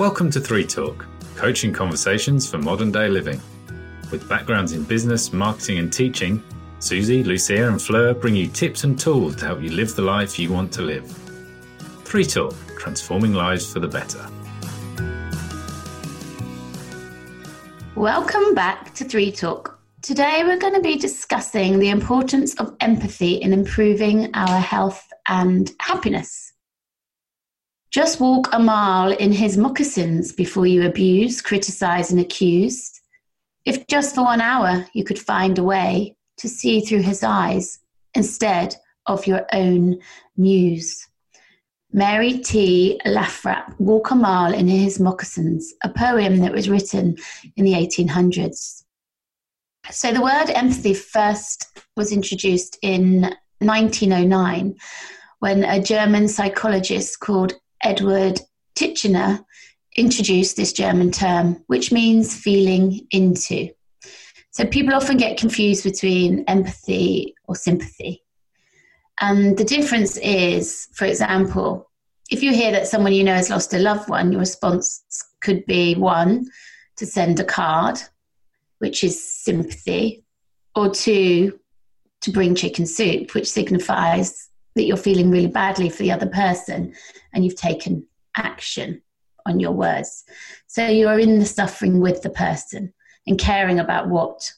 Welcome to Three Talk, coaching conversations for modern day living. With backgrounds in business, marketing, and teaching, Susie, Lucia, and Fleur bring you tips and tools to help you live the life you want to live. Three Talk, transforming lives for the better. Welcome back to Three Talk. Today we're going to be discussing the importance of empathy in improving our health and happiness. Just walk a mile in his moccasins before you abuse, criticize, and accuse. If just for one hour you could find a way to see through his eyes instead of your own news. Mary T. Lathrap, Walk a Mile in His Moccasins, a poem that was written in the 1800s. So the word empathy first was introduced in 1909 when a German psychologist called Edward Titchener introduced this German term, which means feeling into. So people often get confused between empathy or sympathy. And the difference is, for example, if you hear that someone you know has lost a loved one, your response could be one, to send a card, which is sympathy, or two, to bring chicken soup, which signifies that you're feeling really badly for the other person and you've taken action on your words. So you're in the suffering with the person and caring about what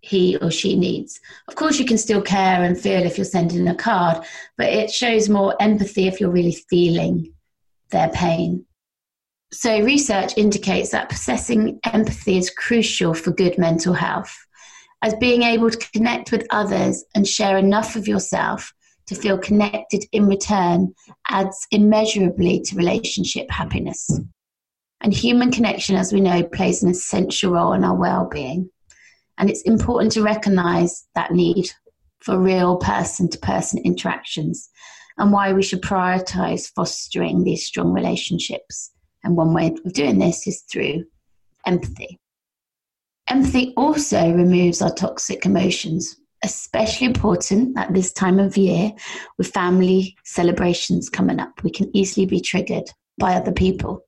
he or she needs. Of course, you can still care and feel if you're sending a card, but it shows more empathy if you're really feeling their pain. So, research indicates that possessing empathy is crucial for good mental health, as being able to connect with others and share enough of yourself to feel connected in return adds immeasurably to relationship happiness. And human connection, as we know, plays an essential role in our well being. And it's important to recognize that need for real person to person interactions and why we should prioritize fostering these strong relationships. And one way of doing this is through empathy. Empathy also removes our toxic emotions, especially important at this time of year with family celebrations coming up. We can easily be triggered by other people.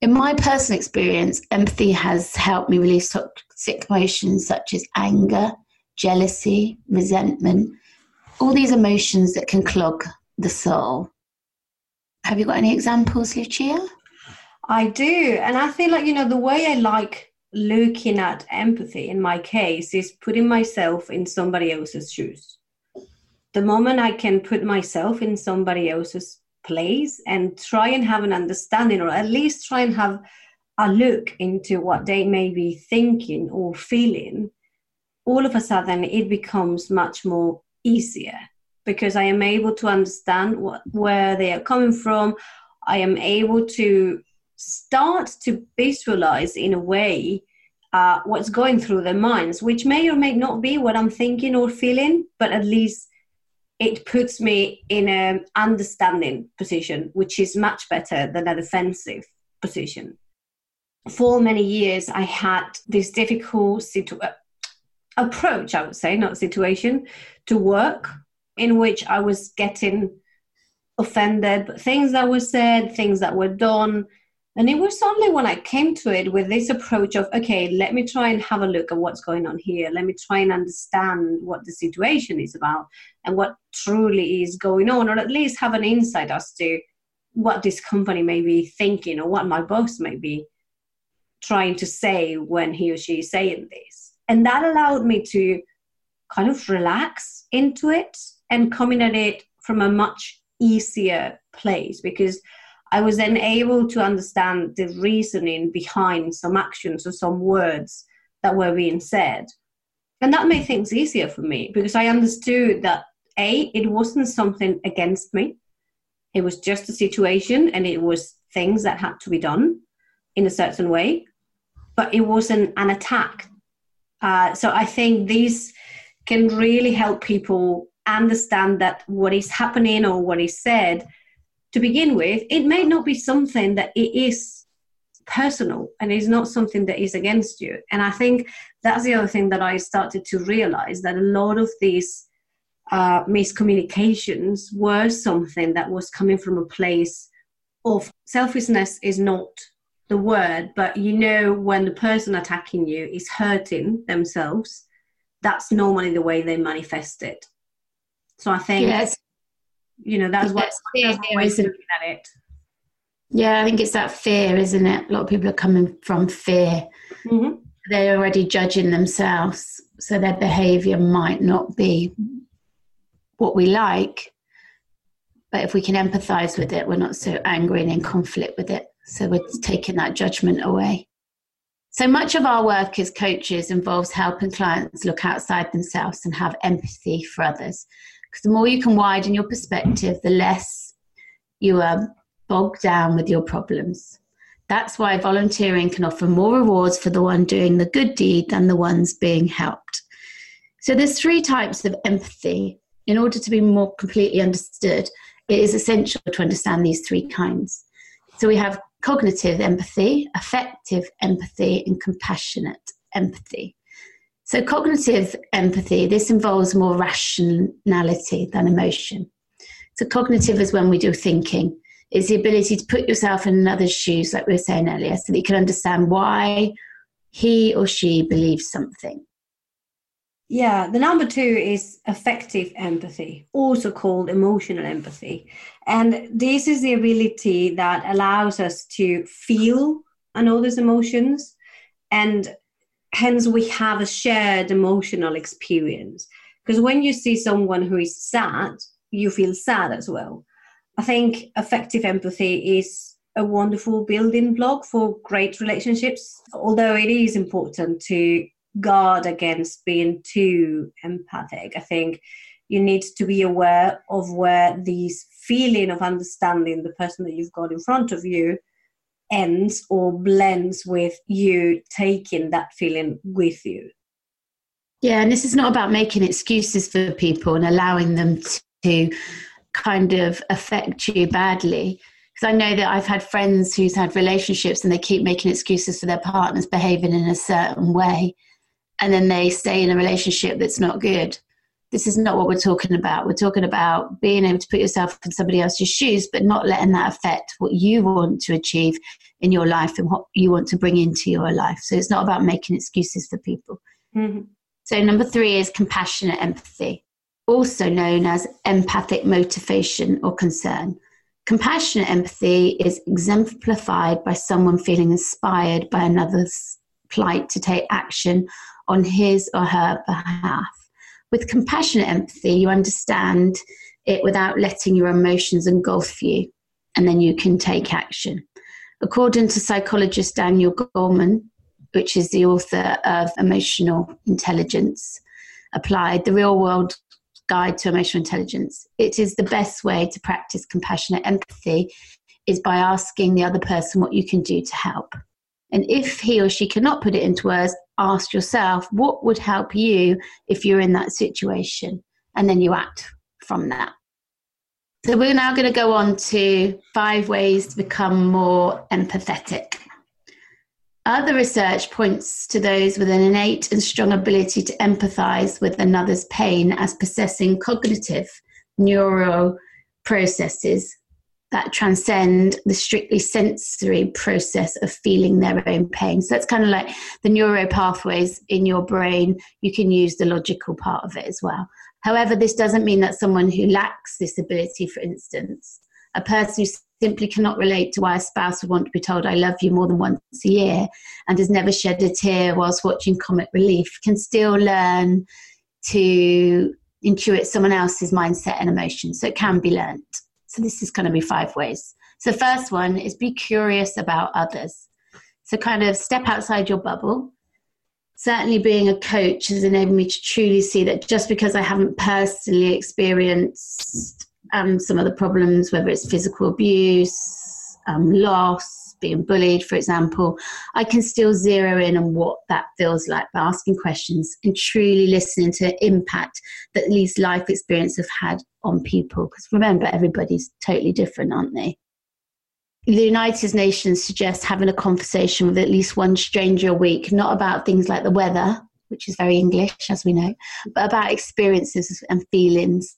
In my personal experience, empathy has helped me release toxic emotions such as anger, jealousy, resentment, all these emotions that can clog the soul. Have you got any examples, Lucia? I do. And I feel like, you know, the way I like looking at empathy in my case is putting myself in somebody else's shoes. The moment I can put myself in somebody else's place and try and have an understanding or at least try and have a look into what they may be thinking or feeling all of a sudden it becomes much more easier because i am able to understand what, where they are coming from i am able to start to visualize in a way uh, what's going through their minds which may or may not be what i'm thinking or feeling but at least it puts me in an understanding position, which is much better than a defensive position. For many years, I had this difficult situ- uh, approach, I would say, not situation, to work in which I was getting offended, things that were said, things that were done, and it was only when I came to it with this approach of, okay, let me try and have a look at what's going on here. Let me try and understand what the situation is about and what truly is going on, or at least have an insight as to what this company may be thinking or what my boss may be trying to say when he or she is saying this. And that allowed me to kind of relax into it and coming at it from a much easier place because I was then able to understand the reasoning behind some actions or some words that were being said. And that made things easier for me because I understood that A, it wasn't something against me. It was just a situation and it was things that had to be done in a certain way, but it wasn't an attack. Uh, so I think these can really help people understand that what is happening or what is said to begin with, it may not be something that it is personal and it's not something that is against you. And I think that's the other thing that I started to realize that a lot of these uh, miscommunications were something that was coming from a place of selfishness is not the word, but you know when the person attacking you is hurting themselves, that's normally the way they manifest it. So I think, yes. You know, that's what that's looking at it. Yeah, I think it's that fear, isn't it? A lot of people are coming from fear. Mm-hmm. They're already judging themselves, so their behavior might not be what we like. But if we can empathize with it, we're not so angry and in conflict with it. So we're taking that judgment away. So much of our work as coaches involves helping clients look outside themselves and have empathy for others. Because the more you can widen your perspective, the less you are bogged down with your problems. That's why volunteering can offer more rewards for the one doing the good deed than the ones being helped. So there's three types of empathy. In order to be more completely understood, it is essential to understand these three kinds. So we have cognitive empathy, affective empathy, and compassionate empathy. So, cognitive empathy, this involves more rationality than emotion. So, cognitive is when we do thinking, it's the ability to put yourself in another's shoes, like we were saying earlier, so that you can understand why he or she believes something. Yeah, the number two is affective empathy, also called emotional empathy. And this is the ability that allows us to feel another's emotions and hence we have a shared emotional experience. Because when you see someone who is sad, you feel sad as well. I think affective empathy is a wonderful building block for great relationships, although it is important to guard against being too empathic. I think you need to be aware of where this feeling of understanding the person that you've got in front of you ends or blends with you taking that feeling with you. Yeah, and this is not about making excuses for people and allowing them to kind of affect you badly. Because I know that I've had friends who's had relationships and they keep making excuses for their partners behaving in a certain way and then they stay in a relationship that's not good. This is not what we're talking about. We're talking about being able to put yourself in somebody else's shoes, but not letting that affect what you want to achieve in your life and what you want to bring into your life. So it's not about making excuses for people. Mm-hmm. So, number three is compassionate empathy, also known as empathic motivation or concern. Compassionate empathy is exemplified by someone feeling inspired by another's plight to take action on his or her behalf. With compassionate empathy, you understand it without letting your emotions engulf you, and then you can take action. According to psychologist Daniel Goleman, which is the author of Emotional Intelligence Applied, the real world guide to emotional intelligence, it is the best way to practice compassionate empathy is by asking the other person what you can do to help. And if he or she cannot put it into words, ask yourself what would help you if you're in that situation, and then you act from that. So, we're now going to go on to five ways to become more empathetic. Other research points to those with an innate and strong ability to empathize with another's pain as possessing cognitive neural processes that transcend the strictly sensory process of feeling their own pain. So that's kind of like the neuro pathways in your brain. You can use the logical part of it as well. However, this doesn't mean that someone who lacks this ability, for instance, a person who simply cannot relate to why a spouse would want to be told, I love you more than once a year, and has never shed a tear whilst watching comic relief, can still learn to intuit someone else's mindset and emotions. So it can be learnt. So this is going to be five ways. So first one is be curious about others. So kind of step outside your bubble. Certainly being a coach has enabled me to truly see that just because I haven't personally experienced um, some of the problems, whether it's physical abuse, um, loss, being bullied, for example, I can still zero in on what that feels like by asking questions and truly listening to impact that these life experiences have had on people. Because remember, everybody's totally different, aren't they? The United Nations suggests having a conversation with at least one stranger a week, not about things like the weather, which is very English, as we know, but about experiences and feelings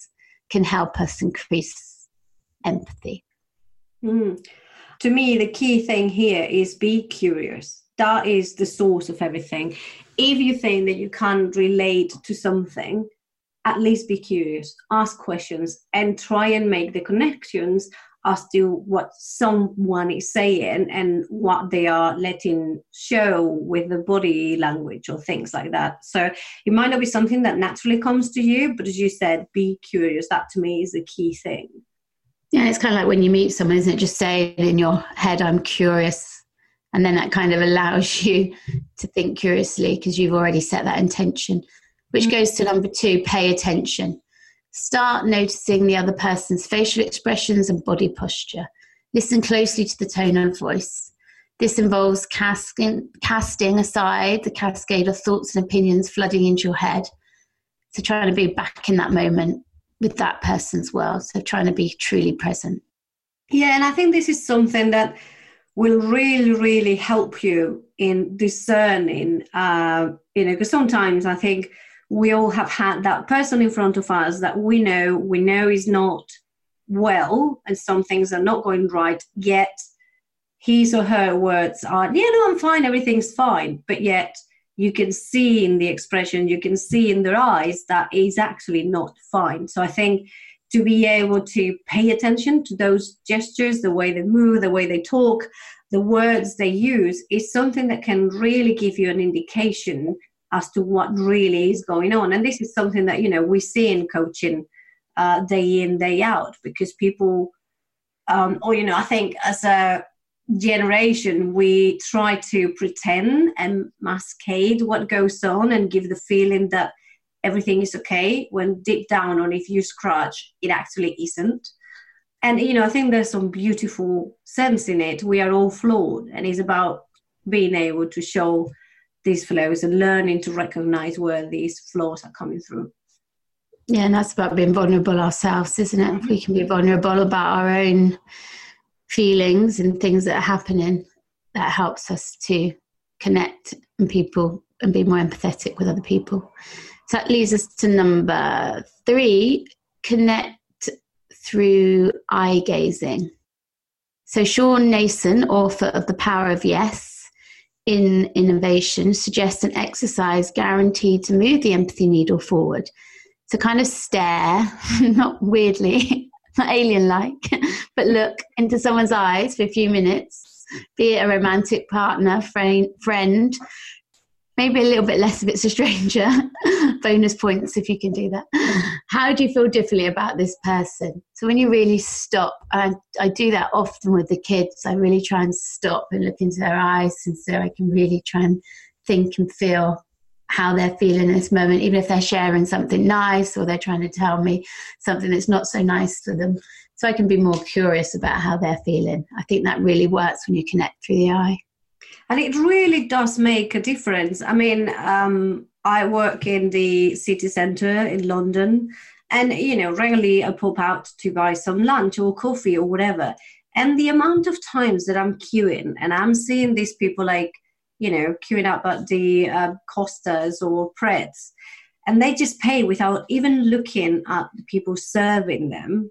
can help us increase empathy. Mm. to me, the key thing here is be curious. That is the source of everything. If you think that you can't relate to something, at least be curious, ask questions, and try and make the connections as to what someone is saying and what they are letting show with the body language or things like that. So it might not be something that naturally comes to you, but as you said, be curious. That to me is the key thing. Yeah, it's kind of like when you meet someone, isn't it? Just say in your head, I'm curious. And then that kind of allows you to think curiously because you've already set that intention, which mm-hmm. goes to number two pay attention. Start noticing the other person's facial expressions and body posture. Listen closely to the tone of voice. This involves casting, casting aside the cascade of thoughts and opinions flooding into your head. So, trying to be back in that moment with that person's world. So, trying to be truly present. Yeah, and I think this is something that will really, really help you in discerning. Uh, you know, because sometimes I think we all have had that person in front of us that we know we know is not well and some things are not going right yet his or her words are yeah no i'm fine everything's fine. But yet you can see in the expression you can see in their eyes that is actually not fine. So i think to be able to pay attention to those gestures the way they move the way they talk the words they use is something that can really give you an indication as to what really is going on. And this is something that, you know, we see in coaching uh, day in, day out, because people, um, or, you know, I think as a generation, we try to pretend and masquerade what goes on and give the feeling that everything is okay when deep down on if you scratch, it actually isn't. And, you know, I think there's some beautiful sense in it. We are all flawed, and it's about being able to show these flows and learning to recognize where these flaws are coming through. Yeah, and that's about being vulnerable ourselves, isn't it? If we can be vulnerable about our own feelings and things that are happening, that helps us to connect and people and be more empathetic with other people. So that leads us to number three connect through eye gazing. So, Sean Nason, author of The Power of Yes, in innovation suggests an exercise guaranteed to move the empathy needle forward. To kind of stare, not weirdly, not alien like, but look into someone's eyes for a few minutes, be it a romantic partner, friend, friend maybe a little bit less if it's a stranger. Bonus points if you can do that. How do you feel differently about this person? So when you really stop, and I do that often with the kids, I really try and stop and look into their eyes and so I can really try and think and feel how they're feeling in this moment, even if they're sharing something nice or they're trying to tell me something that's not so nice for them. So I can be more curious about how they're feeling. I think that really works when you connect through the eye and it really does make a difference. I mean, um, I work in the city centre in London, and you know, regularly I pop out to buy some lunch or coffee or whatever. And the amount of times that I'm queuing and I'm seeing these people like, you know, queuing up at the uh, Costas or Prets, and they just pay without even looking at the people serving them.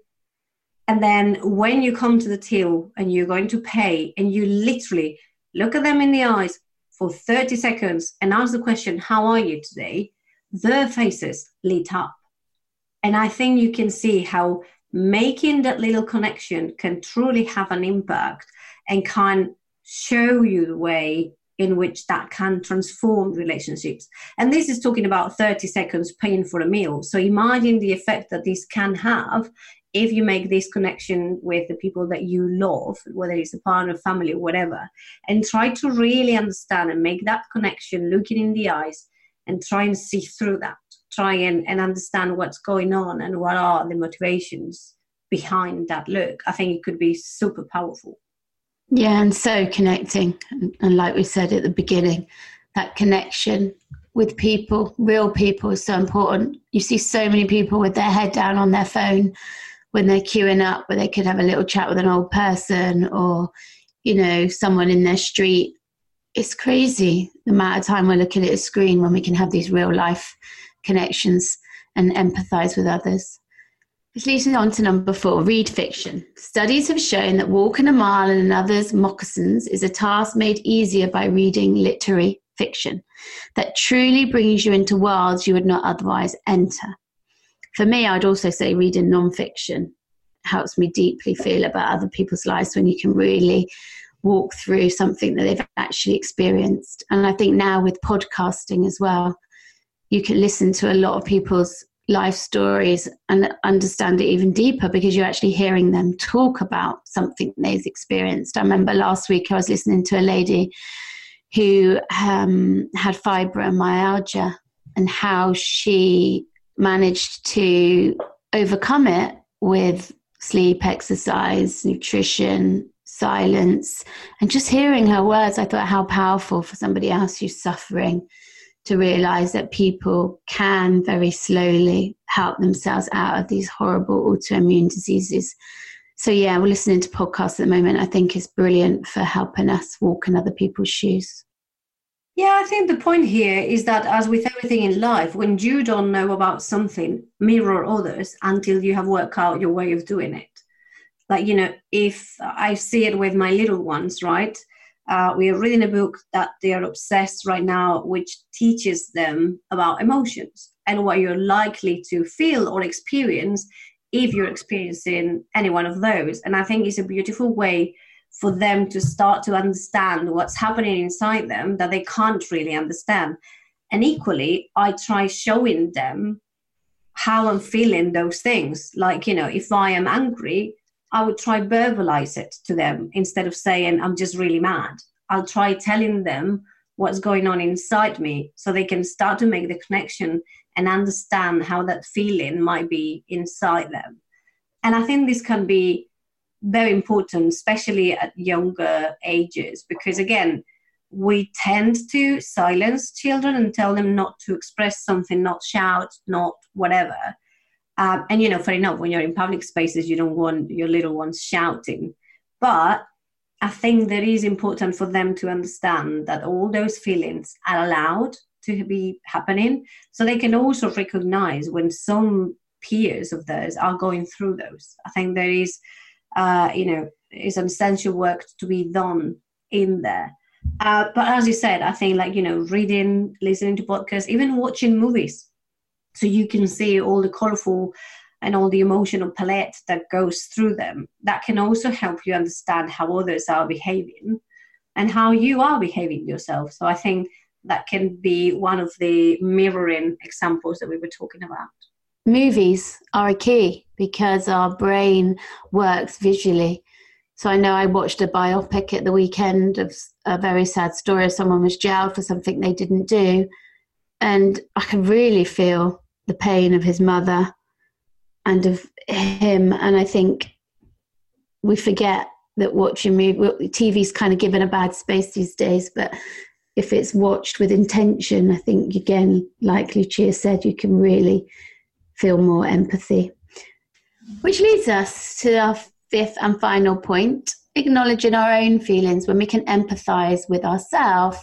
And then when you come to the till and you're going to pay, and you literally look at them in the eyes for 30 seconds and ask the question, How are you today? Their faces lit up. And I think you can see how making that little connection can truly have an impact and can show you the way in which that can transform relationships. And this is talking about 30 seconds paying for a meal. So imagine the effect that this can have if you make this connection with the people that you love, whether it's a partner, family, whatever, and try to really understand and make that connection, looking in the eyes, and try and see through that, try and, and understand what's going on and what are the motivations behind that look, I think it could be super powerful. Yeah, and so connecting. And like we said at the beginning, that connection with people, real people, is so important. You see so many people with their head down on their phone when they're queuing up where they could have a little chat with an old person or you know someone in their street it's crazy the amount of time we're looking at a screen when we can have these real life connections and empathize with others This leads me on to number four read fiction. Studies have shown that walking a mile in another's moccasins is a task made easier by reading literary fiction that truly brings you into worlds you would not otherwise enter. For me, I'd also say reading non-fiction helps me deeply feel about other people's lives when you can really walk through something that they've actually experienced. And I think now with podcasting as well, you can listen to a lot of people's life stories and understand it even deeper because you're actually hearing them talk about something they've experienced. I remember last week I was listening to a lady who um, had fibromyalgia and how she managed to overcome it with sleep, exercise, nutrition, silence, and just hearing her words. I thought how powerful for somebody else who's suffering to realize that people can very slowly help themselves out of these horrible autoimmune diseases. So, yeah, we're listening to podcasts at the moment. I think is brilliant for helping us walk in other people's shoes. Yeah, I think the point here is that, as with everything in life, when you don't know about something, mirror others until you have worked out your way of doing it. Like, you know, if I see it with my little ones, right? Uh, we are reading a book that they are obsessed right now, which teaches them about emotions and what you're likely to feel or experience if you're experiencing any one of those. And I think it's a beautiful way for them to start to understand what's happening inside them that they can't really understand. And equally, I try showing them how I'm feeling those things. Like, you know, if I am angry, I would try verbalize it to them instead of saying I'm just really mad. I'll try telling them what's going on inside me so they can start to make the connection and understand how that feeling might be inside them. And I think this can be very important, especially at younger ages, because again, we tend to silence children and tell them not to express something, not shout, not whatever. Um, and you know, fair enough, when you're in public spaces, you don't want your little ones shouting. But I think that is important for them to understand that all those feelings are allowed to be happening, so they can also recognize when some peers of theirs are going through those. I think there is uh, you know, is an essential work to be done in there. Uh, but as you said, I think like, you know, reading, listening to podcasts, even watching movies, so you can see all the colorful and all the emotional palette that goes through them. That can also help you understand how others are behaving and how you are behaving yourself. So I think that can be one of the mirroring examples that we were talking about movies are a key because our brain works visually. So I know I watched a biopic at the weekend of a very sad story. of Someone was jailed for something they didn't do. And I could really feel the pain of his mother and of him. And I think we forget that watching movie, TV's kind of given a bad space these days, but if it's watched with intention, I think again, like Lucia said, you can really feel more empathy. Which leads us to our fifth and final point acknowledging our own feelings. When we can empathize with ourselves,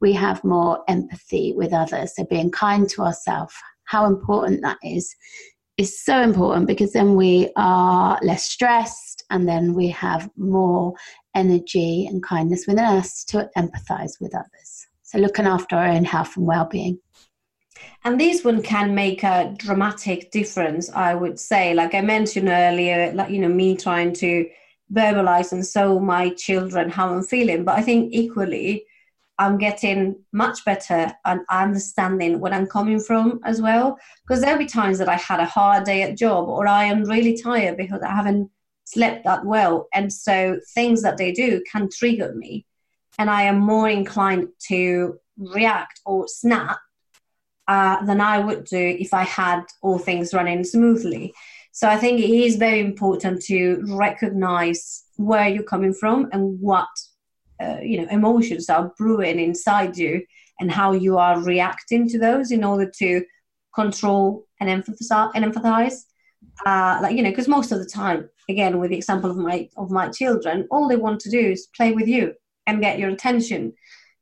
we have more empathy with others. So, being kind to ourselves, how important that is, is so important because then we are less stressed and then we have more energy and kindness within us to empathize with others. So, looking after our own health and well being and this one can make a dramatic difference i would say. Like i mentioned earlier like you know me trying to verbalize and show my children how i'm feeling. But i think equally i'm getting much better at understanding where i'm coming from as well. Because there'll be times that i had a hard day at job or i am really tired because i haven't slept that well. And so things that they do can trigger me. And i am more inclined to react or snap uh, than I would do if I had all things running smoothly. So I think it is very important to recognize where you're coming from and what uh, you know emotions are brewing inside you and how you are reacting to those in order to control and emphasize and empathize. Uh, like you know, because most of the time, again, with the example of my of my children, all they want to do is play with you and get your attention.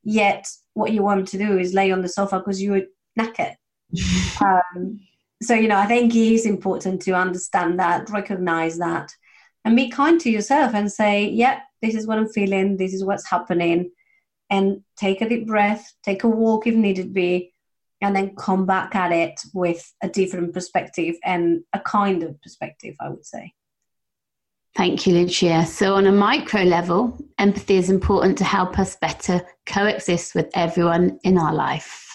Yet, what you want to do is lay on the sofa because you knackered. um, so you know i think it is important to understand that recognize that and be kind to yourself and say yeah this is what i'm feeling this is what's happening and take a deep breath take a walk if needed be and then come back at it with a different perspective and a kind of perspective i would say Thank you, Lucia. So, on a micro level, empathy is important to help us better coexist with everyone in our life.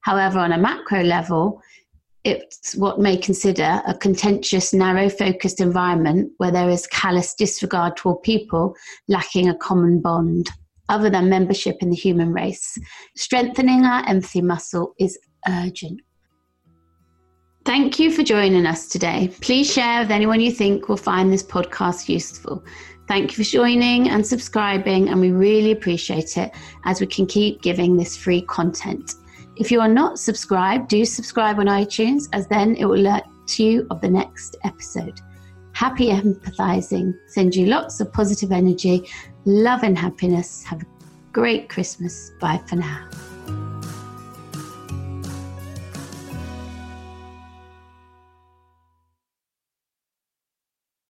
However, on a macro level, it's what may consider a contentious, narrow focused environment where there is callous disregard toward people lacking a common bond other than membership in the human race. Strengthening our empathy muscle is urgent. Thank you for joining us today. Please share with anyone you think will find this podcast useful. Thank you for joining and subscribing, and we really appreciate it as we can keep giving this free content. If you are not subscribed, do subscribe on iTunes, as then it will alert you of the next episode. Happy empathizing. Send you lots of positive energy, love, and happiness. Have a great Christmas. Bye for now.